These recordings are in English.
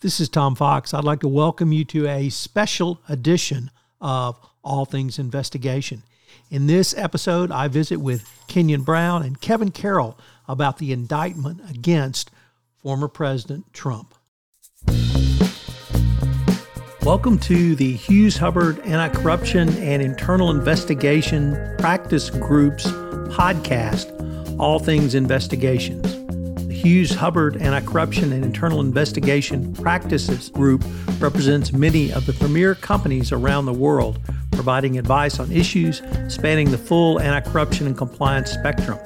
This is Tom Fox. I'd like to welcome you to a special edition of All Things Investigation. In this episode, I visit with Kenyen Brown and Kevin Carroll about the indictment against former President Trump. Welcome to the Hughes Hubbard Anti Corruption and Internal Investigation Practice Group's podcast, All Things Investigations. Hughes Hubbard Anti Corruption and Internal Investigation Practices Group represents many of the premier companies around the world, providing advice on issues spanning the full anti corruption and compliance spectrum.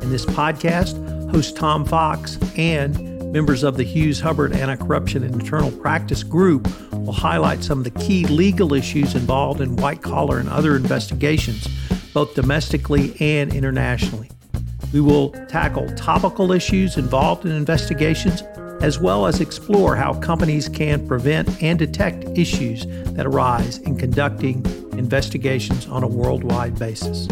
In this podcast, host Tom Fox and members of the Hughes Hubbard Anti Corruption and Internal Practice Group will highlight some of the key legal issues involved in white collar and other investigations, both domestically and internationally. We will tackle topical issues involved in investigations, as well as explore how companies can prevent and detect issues that arise in conducting investigations on a worldwide basis.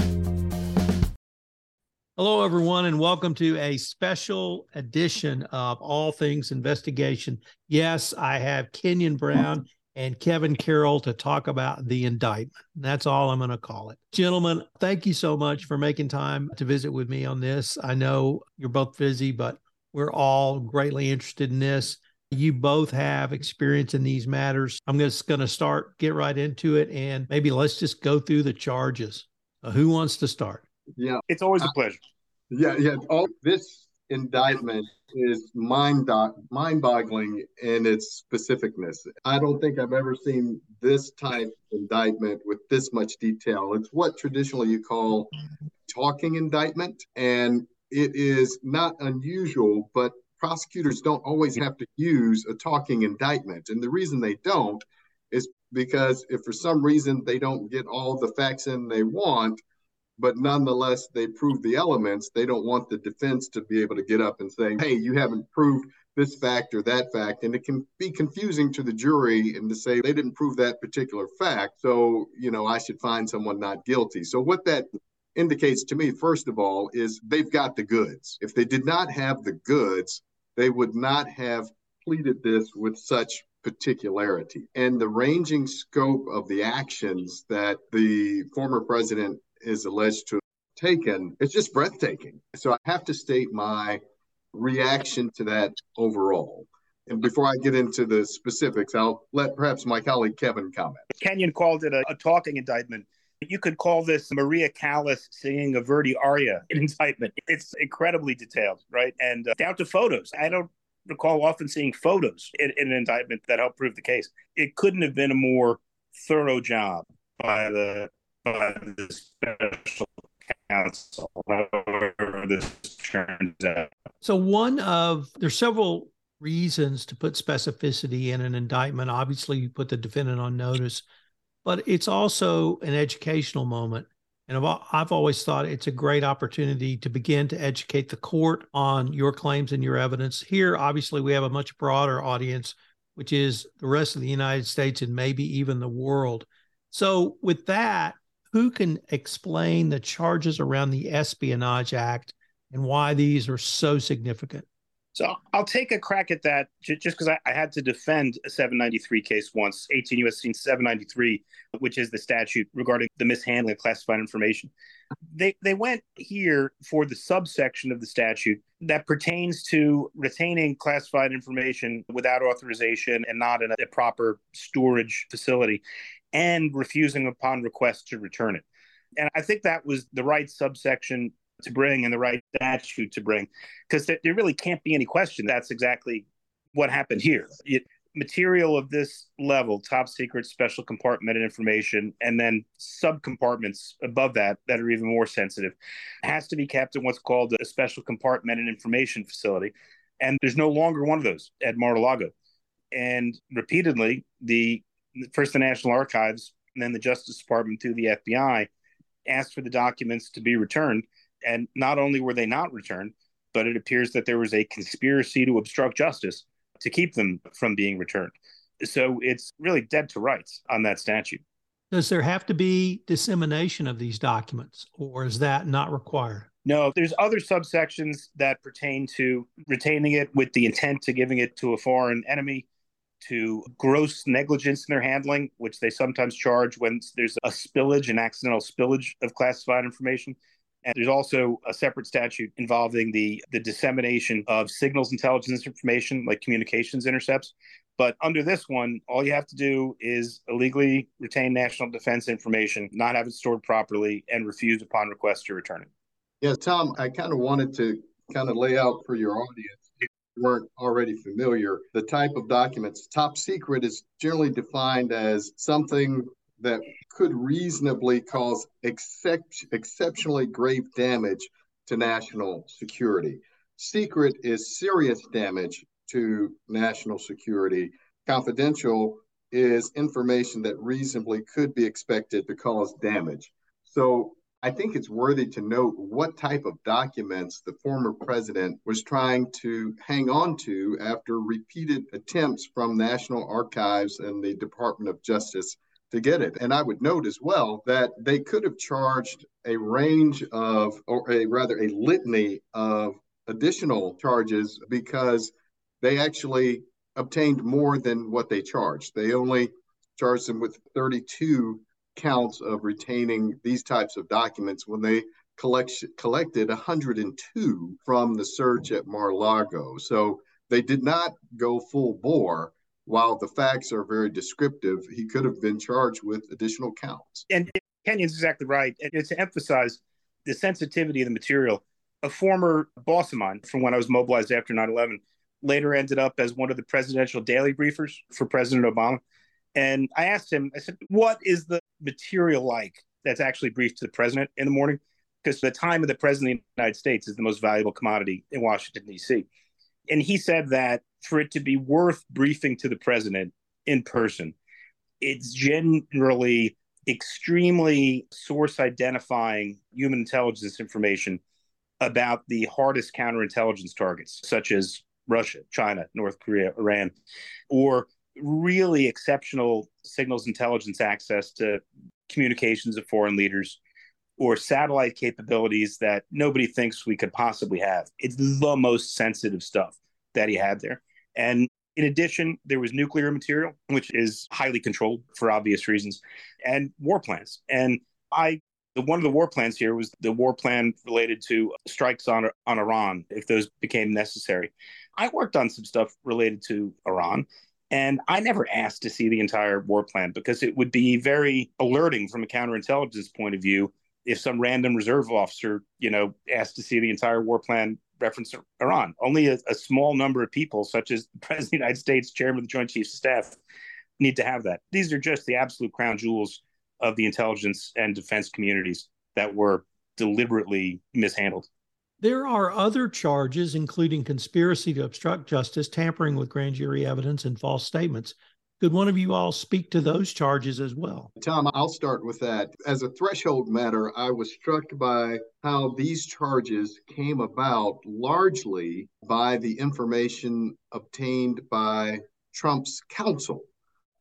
Hello, everyone, and welcome to a special edition of All Things Investigation. Yes, I have Kenyen Brown and Kevin Carroll to talk about the indictment. That's all I'm going to call it. Gentlemen, thank you so much for making time to visit with me on this. I know you're both busy, but we're all greatly interested in this. You both have experience in these matters. I'm just going to start, get right into it, and maybe let's just go through the charges. Uh, who wants to start? Yeah, it's always a pleasure. Yeah, yeah. All this indictment is mind mind boggling in its specificness. I don't think I've ever seen this type of indictment with this much detail. It's what traditionally you call talking indictment, and it is not unusual, but prosecutors don't always have to use a talking indictment. And the reason they don't is because if for some reason they don't get all the facts in they want, but nonetheless they prove the elements. They don't want the defense to be able to get up and say hey you haven't proved this fact or that fact. And it can be confusing to the jury and to say they didn't prove that particular fact. So you know i should find someone not guilty. So what that indicates to me first of all is they've got the goods. If they did not have the goods they would not have pleaded this with such particularity. And the ranging scope of the actions that the former president is alleged to have taken it's just breathtaking. So I have to state my reaction to that overall. And before I get into the specifics, I'll let perhaps my colleague Kevin comment. Kenyen called it a, a talking indictment. You could call this Maria Callas singing a Verdi aria an indictment. It's incredibly detailed, right? And uh, down to photos. I don't recall often seeing photos in, in, an indictment that help prove the case. It couldn't have been a more thorough job by the by the special counsel, however this turns out. So one of there's several reasons to put specificity in an indictment. Obviously, you put the defendant on notice, but it's also an educational moment. And I've, I've always thought it's a great opportunity to begin to educate the court on your claims and your evidence. Here, obviously, we have a much broader audience, which is the rest of the United States and maybe even the world. So, with that, who can explain the charges around the Espionage Act and why these are so significant? So I'll take a crack at that just because I, I, had to defend a 793 case once, 18 U.S.C. 793, which is the statute regarding the mishandling of classified information. They they went here for the subsection of the statute that pertains to retaining classified information without authorization and not in a, a proper storage facility and refusing upon request to return it. And I think that was the right subsection to bring and the right statute to bring, because there, really can't be any question that's exactly what happened here. It, material of this level, top secret, special compartmented information, and then sub compartments above that that are even more sensitive, has to be kept in what's called a special compartmented information facility. And there's no longer one of those at Mar-a-Lago. And repeatedly, the first the National Archives and then the Justice Department through the FBI asked for the documents to be returned. And not only were they not returned, but it appears that there was a conspiracy to obstruct justice to keep them from being returned. So it's really dead to rights on that statute. Does there have to be dissemination of these documents, or is that not required? No, there's other subsections that pertain to retaining it with the intent to giving it to a foreign enemy to gross negligence in their handling, which they sometimes charge when there's a spillage, an accidental spillage of classified information. And there's also a separate statute involving the, the dissemination of signals intelligence information, like communications intercepts. But under this one, all you have to do is illegally retain national defense information, not have it stored properly, and refuse upon request to return it. Yeah, Tom, I kind of wanted to kind of lay out for your audience weren't already familiar, the type of documents. Top secret is generally defined as something that could reasonably cause excep- exceptionally grave damage to national security. Secret is serious damage to national security. Confidential is information that reasonably could be expected to cause damage. So I think it's worthy to note what type of documents the former president was trying to hang on to after repeated attempts from National Archives and the Department of Justice to get it. And I would note as well that they could have charged a range of, or a rather a litany of additional charges because they actually obtained more than what they charged. They only charged them with 32 counts of retaining these types of documents when they collect, collected 102 from the search at Mar-Lago. So they did not go full bore. While the facts are very descriptive, he could have been charged with additional counts. And Kenyen's exactly right. And to emphasize the sensitivity of the material, a former boss of mine from when I was mobilized after 9 11 later ended up as one of the presidential daily briefers for President Obama. And I asked him, I said, what is the material like that's actually briefed to the president in the morning? Because the time of the president of the United States is the most valuable commodity in Washington, D.C. And he said that for it to be worth briefing to the president in person, it's generally extremely source identifying human intelligence information about the hardest counterintelligence targets, such as Russia, China, North Korea, Iran, or really exceptional signals intelligence access to communications of foreign leaders or satellite capabilities that nobody thinks we could possibly have. It's the most sensitive stuff that he had there. And in addition, there was nuclear material, which is highly controlled for obvious reasons, and war plans. And I one of the war plans here was the war plan related to strikes on on Iran if those became necessary. I worked on some stuff related to Iran, and I never asked to see the entire war plan because it would be very alerting from a counterintelligence point of view if some random reserve officer, you know, asked to see the entire war plan reference Iran. Only a, a small number of people, such as the President of the United States, Chairman of the Joint Chiefs of Staff, need to have that. These are just the absolute crown jewels of the intelligence and defense communities that were deliberately mishandled. There are other charges, including conspiracy to obstruct justice, tampering with grand jury evidence, and false statements. Could one of you all speak to those charges as well? Tom, I'll start with that. As a threshold matter, I was struck by how these charges came about largely by the information obtained by Trump's counsel,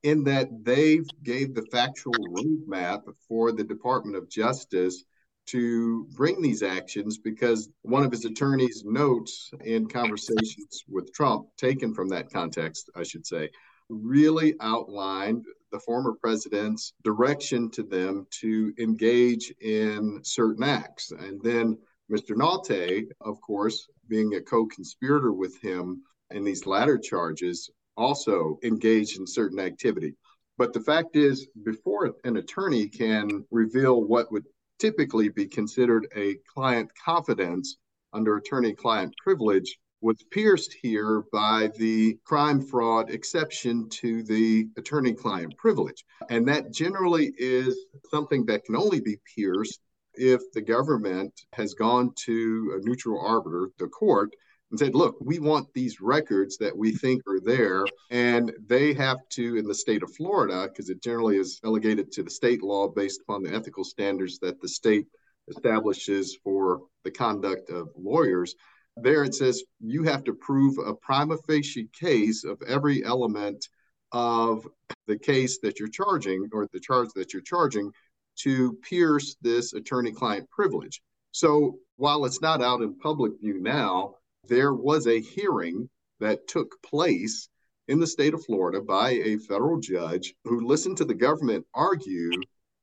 in that they gave the factual roadmap for the Department of Justice to bring these actions because one of his attorneys' notes in conversations with Trump, taken from that context, I should say, really outlined the former president's direction to them to engage in certain acts. And then Mr. Nauta, of course, being a co conspirator with him in these latter charges, also engaged in certain activity. But the fact is, before an attorney can reveal what would typically be considered a client confidence under attorney client privilege was pierced here by the crime fraud exception to the attorney client privilege. And that generally is something that can only be pierced if the government has gone to a neutral arbiter, the court, and said, look, we want these records that we think are there. And they have to, in the state of Florida, because it generally is delegated to the state law based upon the ethical standards that the state establishes for the conduct of lawyers. There it says you have to prove a prima facie case of every element of the case that you're charging or the charge that you're charging to pierce this attorney client privilege. So while it's not out in public view now, there was a hearing that took place in the state of Florida by a federal judge who listened to the government argue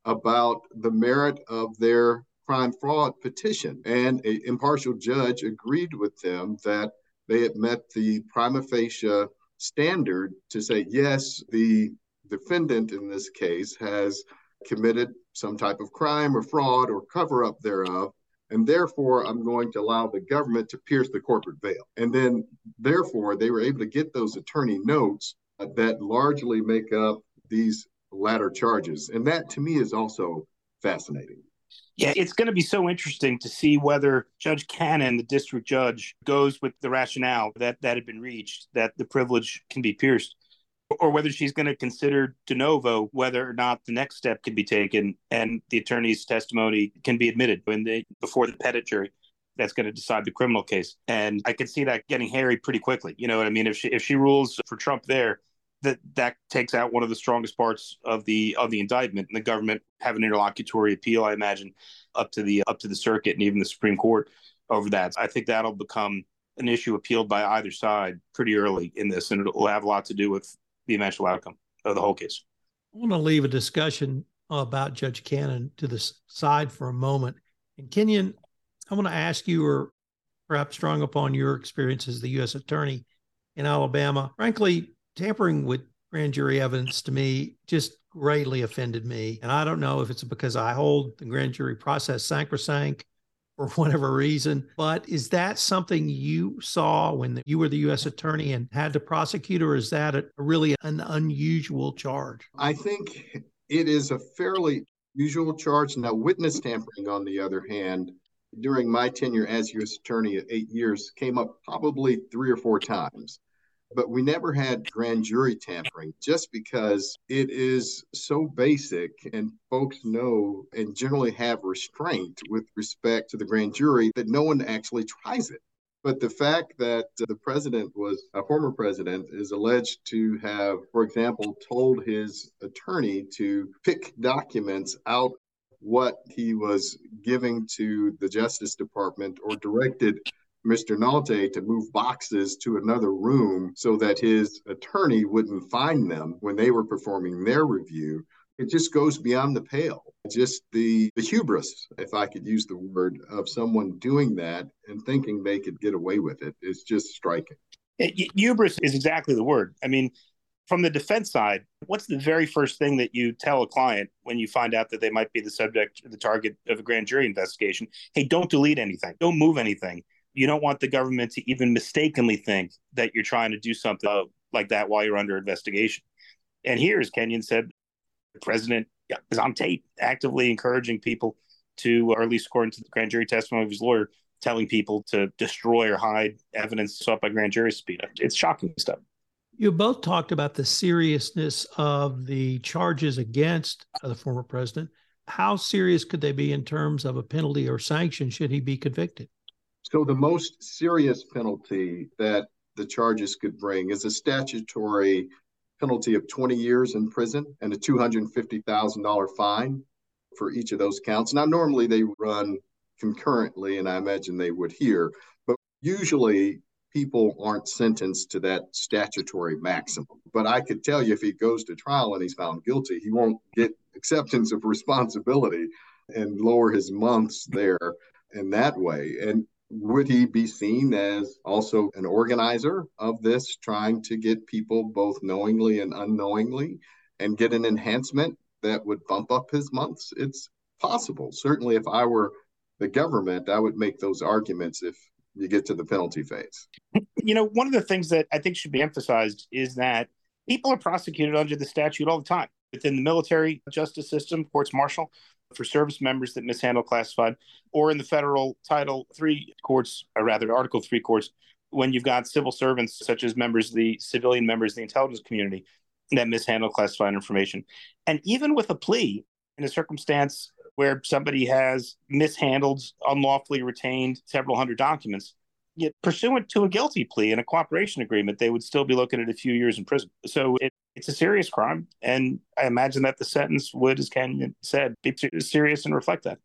about the merit of their crime fraud petition. And an impartial judge agreed with them that they had met the prima facie standard to say, yes, the defendant in this case has committed some type of crime or fraud or cover up thereof. And therefore, I'm going to allow the government to pierce the corporate veil. And then, therefore, they were able to get those attorney notes that largely make up these latter charges. And that to me is also fascinating. Yeah, it's going to be so interesting to see whether Judge Cannon, the district judge, goes with the rationale that that had been reached, that the privilege can be pierced, or whether she's going to consider de novo whether or not the next step can be taken and the attorney's testimony can be admitted when they, before the petit jury that's going to decide the criminal case. And I can see that getting hairy pretty quickly. You know what I mean? If she if she rules for Trump there, that that takes out one of the strongest parts of the of the indictment and the government have an interlocutory appeal i imagine up to the up to the circuit and even the supreme court over that i think that'll become an issue appealed by either side pretty early in this and it'll have a lot to do with the eventual outcome of the whole case i want to leave a discussion about judge cannon to the side for a moment and kenyen i want to ask you or perhaps strong upon your experience as the u.s attorney in alabama frankly tampering with grand jury evidence to me just greatly offended me. And I don't know if it's because I hold the grand jury process sacrosanct for whatever reason, but is that something you saw when you were the U.S. attorney and had to prosecute, or is that a, really an unusual charge? I think it is a fairly usual charge. Now, witness tampering, on the other hand, during my tenure as U.S. attorney at eight years, came up probably three or four times but we never had grand jury tampering just because it is so basic and folks know and generally have restraint with respect to the grand jury that no one actually tries it. But the fact that the president was a former president is alleged to have, for example, told his attorney to pick documents out what he was giving to the Justice Department or directed Mr. Nauta to move boxes to another room so that his attorney wouldn't find them when they were performing their review. It just goes beyond the pale. Just the, the hubris, if I could use the word, of someone doing that and thinking they could get away with it is just striking. Hubris is exactly the word. I mean, from the defense side, what's the very first thing that you tell a client when you find out that they might be the subject, the target of a grand jury investigation? Hey, don't delete anything, don't move anything you don't want the government to even mistakenly think that you're trying to do something uh, like that while you're under investigation. And here, as Kenyen said, the president is on tape actively encouraging people to, or at least according to the grand jury testimony of his lawyer, telling people to destroy or hide evidence sought by grand jury subpoena. It's shocking stuff. You both talked about the seriousness of the charges against uh, the former president. How serious could they be in terms of a penalty or sanction should he be convicted? So the most serious penalty that the charges could bring is a statutory penalty of 20 years in prison and a $250,000 fine for each of those counts. Now, normally they run concurrently, and I imagine they would here, but usually people aren't sentenced to that statutory maximum. But I could tell you if he goes to trial and he's found guilty, he won't get acceptance of responsibility and lower his months there in that way. And would he be seen as also an organizer of this, trying to get people both knowingly and unknowingly and get an enhancement that would bump up his months? It's possible. Certainly, if I were the government, I would make those arguments if you get to the penalty phase. You know, one of the things that I think should be emphasized is that people are prosecuted under the statute all the time within the military justice system, courts martial for service members that mishandle classified, or in the federal Title Three courts, or rather Article Three courts, when you've got civil servants such as members the civilian members of the intelligence community that mishandle classified information. And even with a plea in a circumstance where somebody has mishandled, unlawfully retained several hundred documents, yet pursuant to a guilty plea and a cooperation agreement, they would still be looking at a few years in prison. So it, it's a serious crime. And I imagine that the sentence would, as Kenyen said, be serious and reflect that.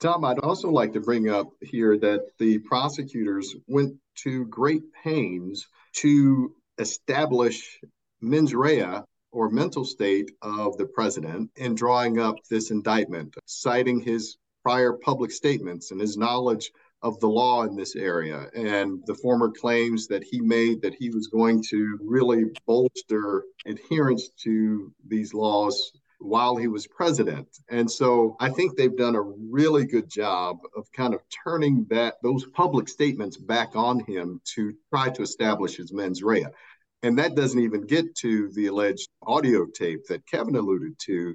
Tom, I'd also like to bring up here that the prosecutors went to great pains to establish mens rea or mental state of the president in drawing up this indictment, citing his prior public statements and his knowledge of the law in this area and the former claims that he made that he was going to really bolster adherence to these laws while he was president. And so I think they've done a really good job of kind of turning that those public statements back on him to try to establish his mens rea. And that doesn't even get to the alleged audio tape that Kevin alluded to,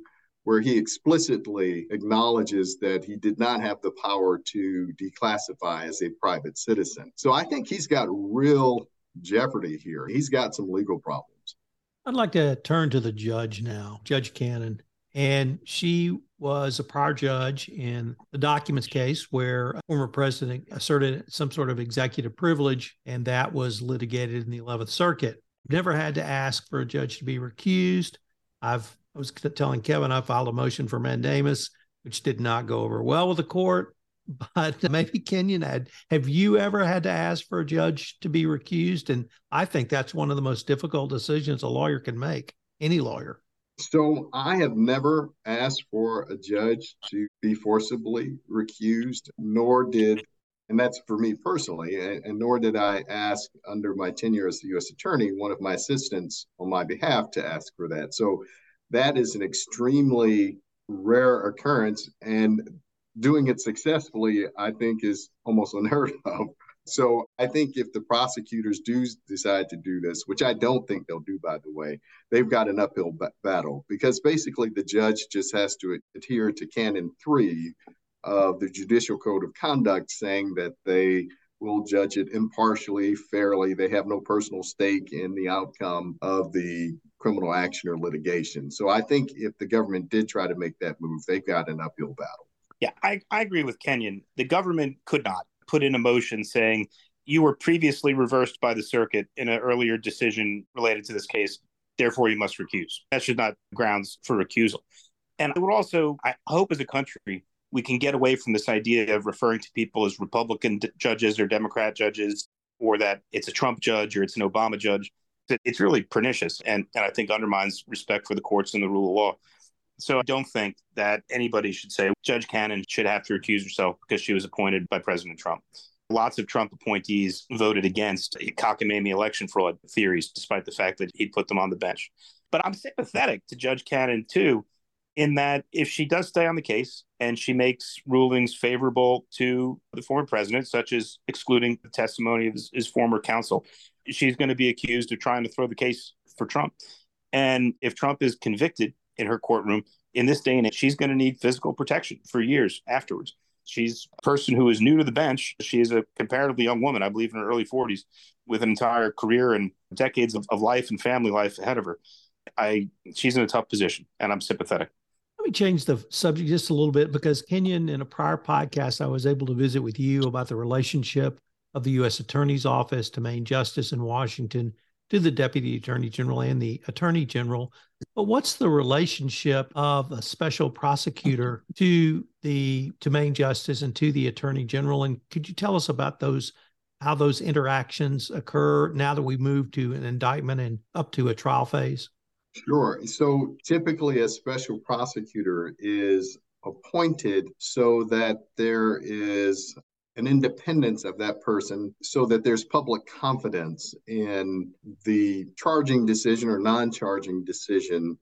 where he explicitly acknowledges that he did not have the power to declassify as a private citizen. So I think he's got real jeopardy here. He's got some legal problems. I'd like to turn to the judge now, Judge Cannon. And she was a prior judge in the documents case where a former president asserted some sort of executive privilege, and that was litigated in the 11th Circuit. Never had to ask for a judge to be recused. I've I was telling Kevin I filed a motion for mandamus, which did not go over well with the court. But maybe Kenyen had. Have you ever had to ask for a judge to be recused? And I think that's one of the most difficult decisions a lawyer can make. Any lawyer. So I have never asked for a judge to be forcibly recused, nor did, and that's for me personally, and, and, nor did I ask under my tenure as the U.S. attorney, one of my assistants on my behalf to ask for that. So that is an extremely rare occurrence. And doing it successfully, I think, is almost unheard of. So I think if the prosecutors do decide to do this, which I don't think they'll do, by the way, they've got an uphill b- battle because basically the judge just has to adhere to Canon 3 of the Judicial Code of Conduct, saying that they will judge it impartially, fairly. They have no personal stake in the outcome of the criminal action or litigation. So I think if the government did try to make that move, they've got an uphill battle. Yeah, I, I agree with Kenyen. The government could not put in a motion saying you were previously reversed by the circuit in an earlier decision related to this case. Therefore, you must recuse. That should not grounds for recusal. And I would also, I hope as a country, we can get away from this idea of referring to people as Republican d- judges or Democrat judges, or that it's a Trump judge or it's an Obama judge. It's really pernicious and, and I think undermines respect for the courts and the rule of law. So I don't think that anybody should say Judge Cannon should have to recuse herself because she was appointed by President Trump. Lots of Trump appointees voted against cockamamie election fraud theories, despite the fact that he put them on the bench. But I'm sympathetic to Judge Cannon, too, in that if she does stay on the case and she makes rulings favorable to the former president, such as excluding the testimony of his, his former counsel, she's going to be accused of trying to throw the case for Trump. And if Trump is convicted in her courtroom in this day and age, she's going to need physical protection for years afterwards. She's a person who is new to the bench. She is a comparatively young woman, I believe in her early 40s, with an entire career and decades of, of life and family life ahead of her. I she's in a tough position and I'm sympathetic. Let me change the subject just a little bit because Kenyen, in a prior podcast, I was able to visit with you about the relationship of the U.S. Attorney's Office to Main Justice in Washington to the Deputy Attorney General and the Attorney General. But what's the relationship of a special prosecutor to the to Main Justice and to the Attorney General? And could you tell us about those how those interactions occur now that we move to an indictment and up to a trial phase? Sure. So typically, a special prosecutor is appointed so that there is an independence of that person so that there's public confidence in the charging decision or non charging decision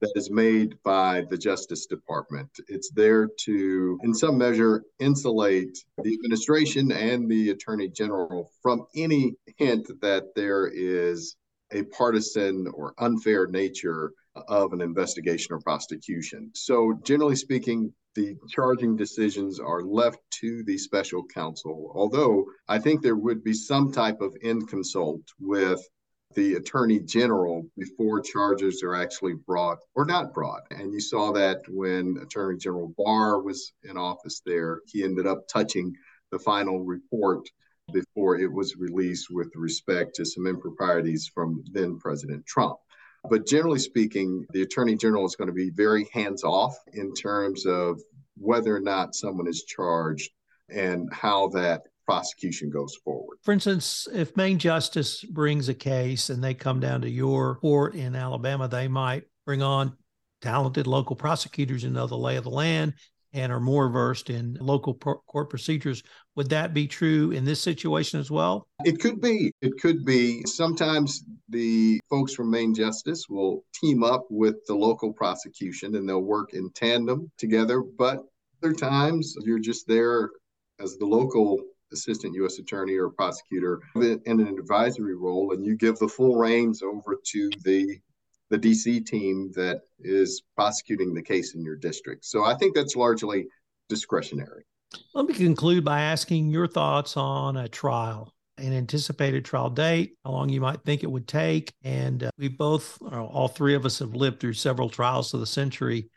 that is made by the Justice Department. It's there to, in some measure, insulate the administration and the Attorney General from any hint that there is a partisan or unfair nature of an investigation or prosecution. So, generally speaking, the charging decisions are left to the special counsel, although I think there would be some type of in consult with the attorney general before charges are actually brought or not brought. And you saw that when Attorney General Barr was in office there, he ended up touching the final report before it was released with respect to some improprieties from then President Trump. But generally speaking, the attorney general is going to be very hands off in terms of whether or not someone is charged and how that prosecution goes forward. For instance, if Main Justice brings a case and they come down to your court in Alabama, they might bring on talented local prosecutors who know the lay of the land and are more versed in local court procedures. Would that be true in this situation as well? It could be. It could be. Sometimes the folks from Main Justice will team up with the local prosecution and they'll work in tandem together. But other times you're just there as the local assistant U.S. attorney or prosecutor in an advisory role, and you give the full reins over to the the DC team that is prosecuting the case in your district. So I think that's largely discretionary. Let me conclude by asking your thoughts on a trial, an anticipated trial date, how long you might think it would take. And uh, we both, all three of us, have lived through several trials of the century,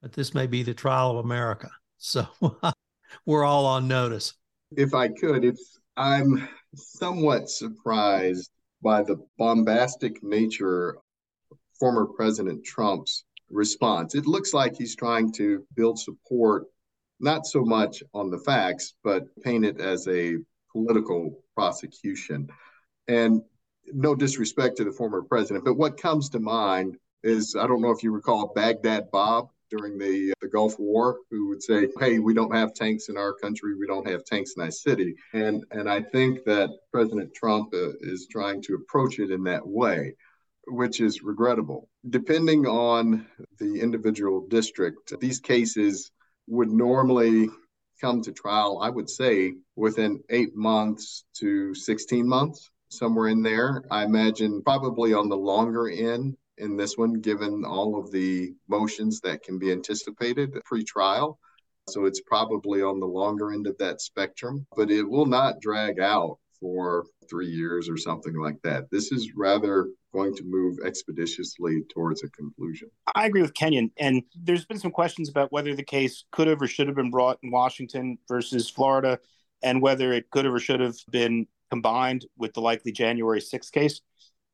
but this may be the trial of America. So we're all on notice. If I could, it's I'm somewhat surprised by the bombastic nature former President Trump's response. It looks like he's trying to build support, not so much on the facts, but paint it as a political prosecution. And no disrespect to the former president, but what comes to mind is I don't know if you recall Baghdad Bob during the the Gulf War, who would say, "Hey, we don't have tanks in our country. We don't have tanks in our city." And and I think that President Trump uh, is trying to approach it in that way which is regrettable. Depending on the individual district, these cases would normally come to trial, I would say, within eight months to 16 months, somewhere in there. I imagine probably on the longer end in this one, given all of the motions that can be anticipated pre trial. So it's probably on the longer end of that spectrum, but it will not drag out for three years or something like that. This is rather going to move expeditiously towards a conclusion. I agree with Kenyen. And there's been some questions about whether the case could have or should have been brought in Washington versus Florida, and whether it could have or should have been combined with the likely January 6th case.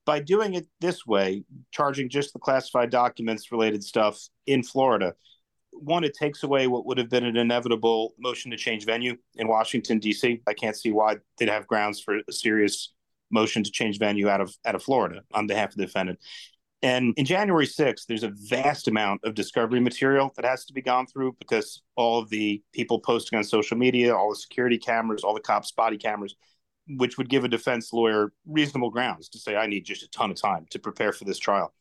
By doing it this way, charging just the classified documents related stuff in Florida, one, it takes away what would have been an inevitable motion to change venue in Washington, D.C. I can't see why they'd have grounds for a serious motion to change venue out of out of Florida on behalf of the defendant. And in January 6th, there's a vast amount of discovery material that has to be gone through because all of the people posting on social media, all the security cameras, all the cops' body cameras, which would give a defense lawyer reasonable grounds to say, I need just a ton of time to prepare for this trial.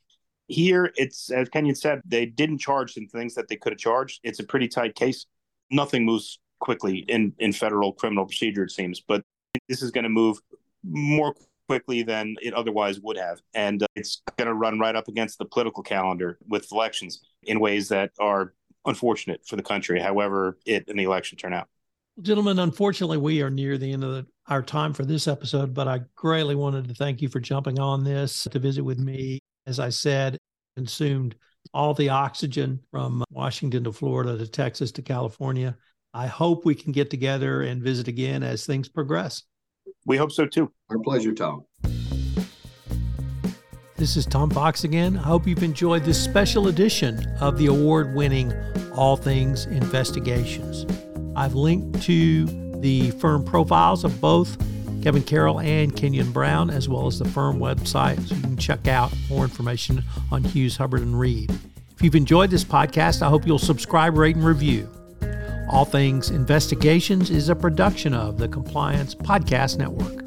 Here, it's as Kenyen said, they didn't charge some things that they could have charged. It's a pretty tight case. Nothing moves quickly in, in federal criminal procedure, it seems, but this is going to move more quickly than it otherwise would have. And uh, it's going to run right up against the political calendar with elections in ways that are unfortunate for the country, however it and the election turn out. Gentlemen, unfortunately, we are near the end of the, our time for this episode, but I greatly wanted to thank you for jumping on this to visit with me as I said, consumed all the oxygen from Washington to Florida to Texas to California. I hope we can get together and visit again as things progress. We hope so too. Our pleasure, Tom. This is Tom Fox again. I hope you've enjoyed this special edition of the award winning All Things Investigations. I've linked to the firm profiles of both Kevin Carroll and Kenyen Brown, as well as the firm website. So you can check out more information on Hughes, Hubbard, and Reed. If you've enjoyed this podcast, I hope you'll subscribe, rate, and review. All Things Investigations is a production of the Compliance Podcast Network.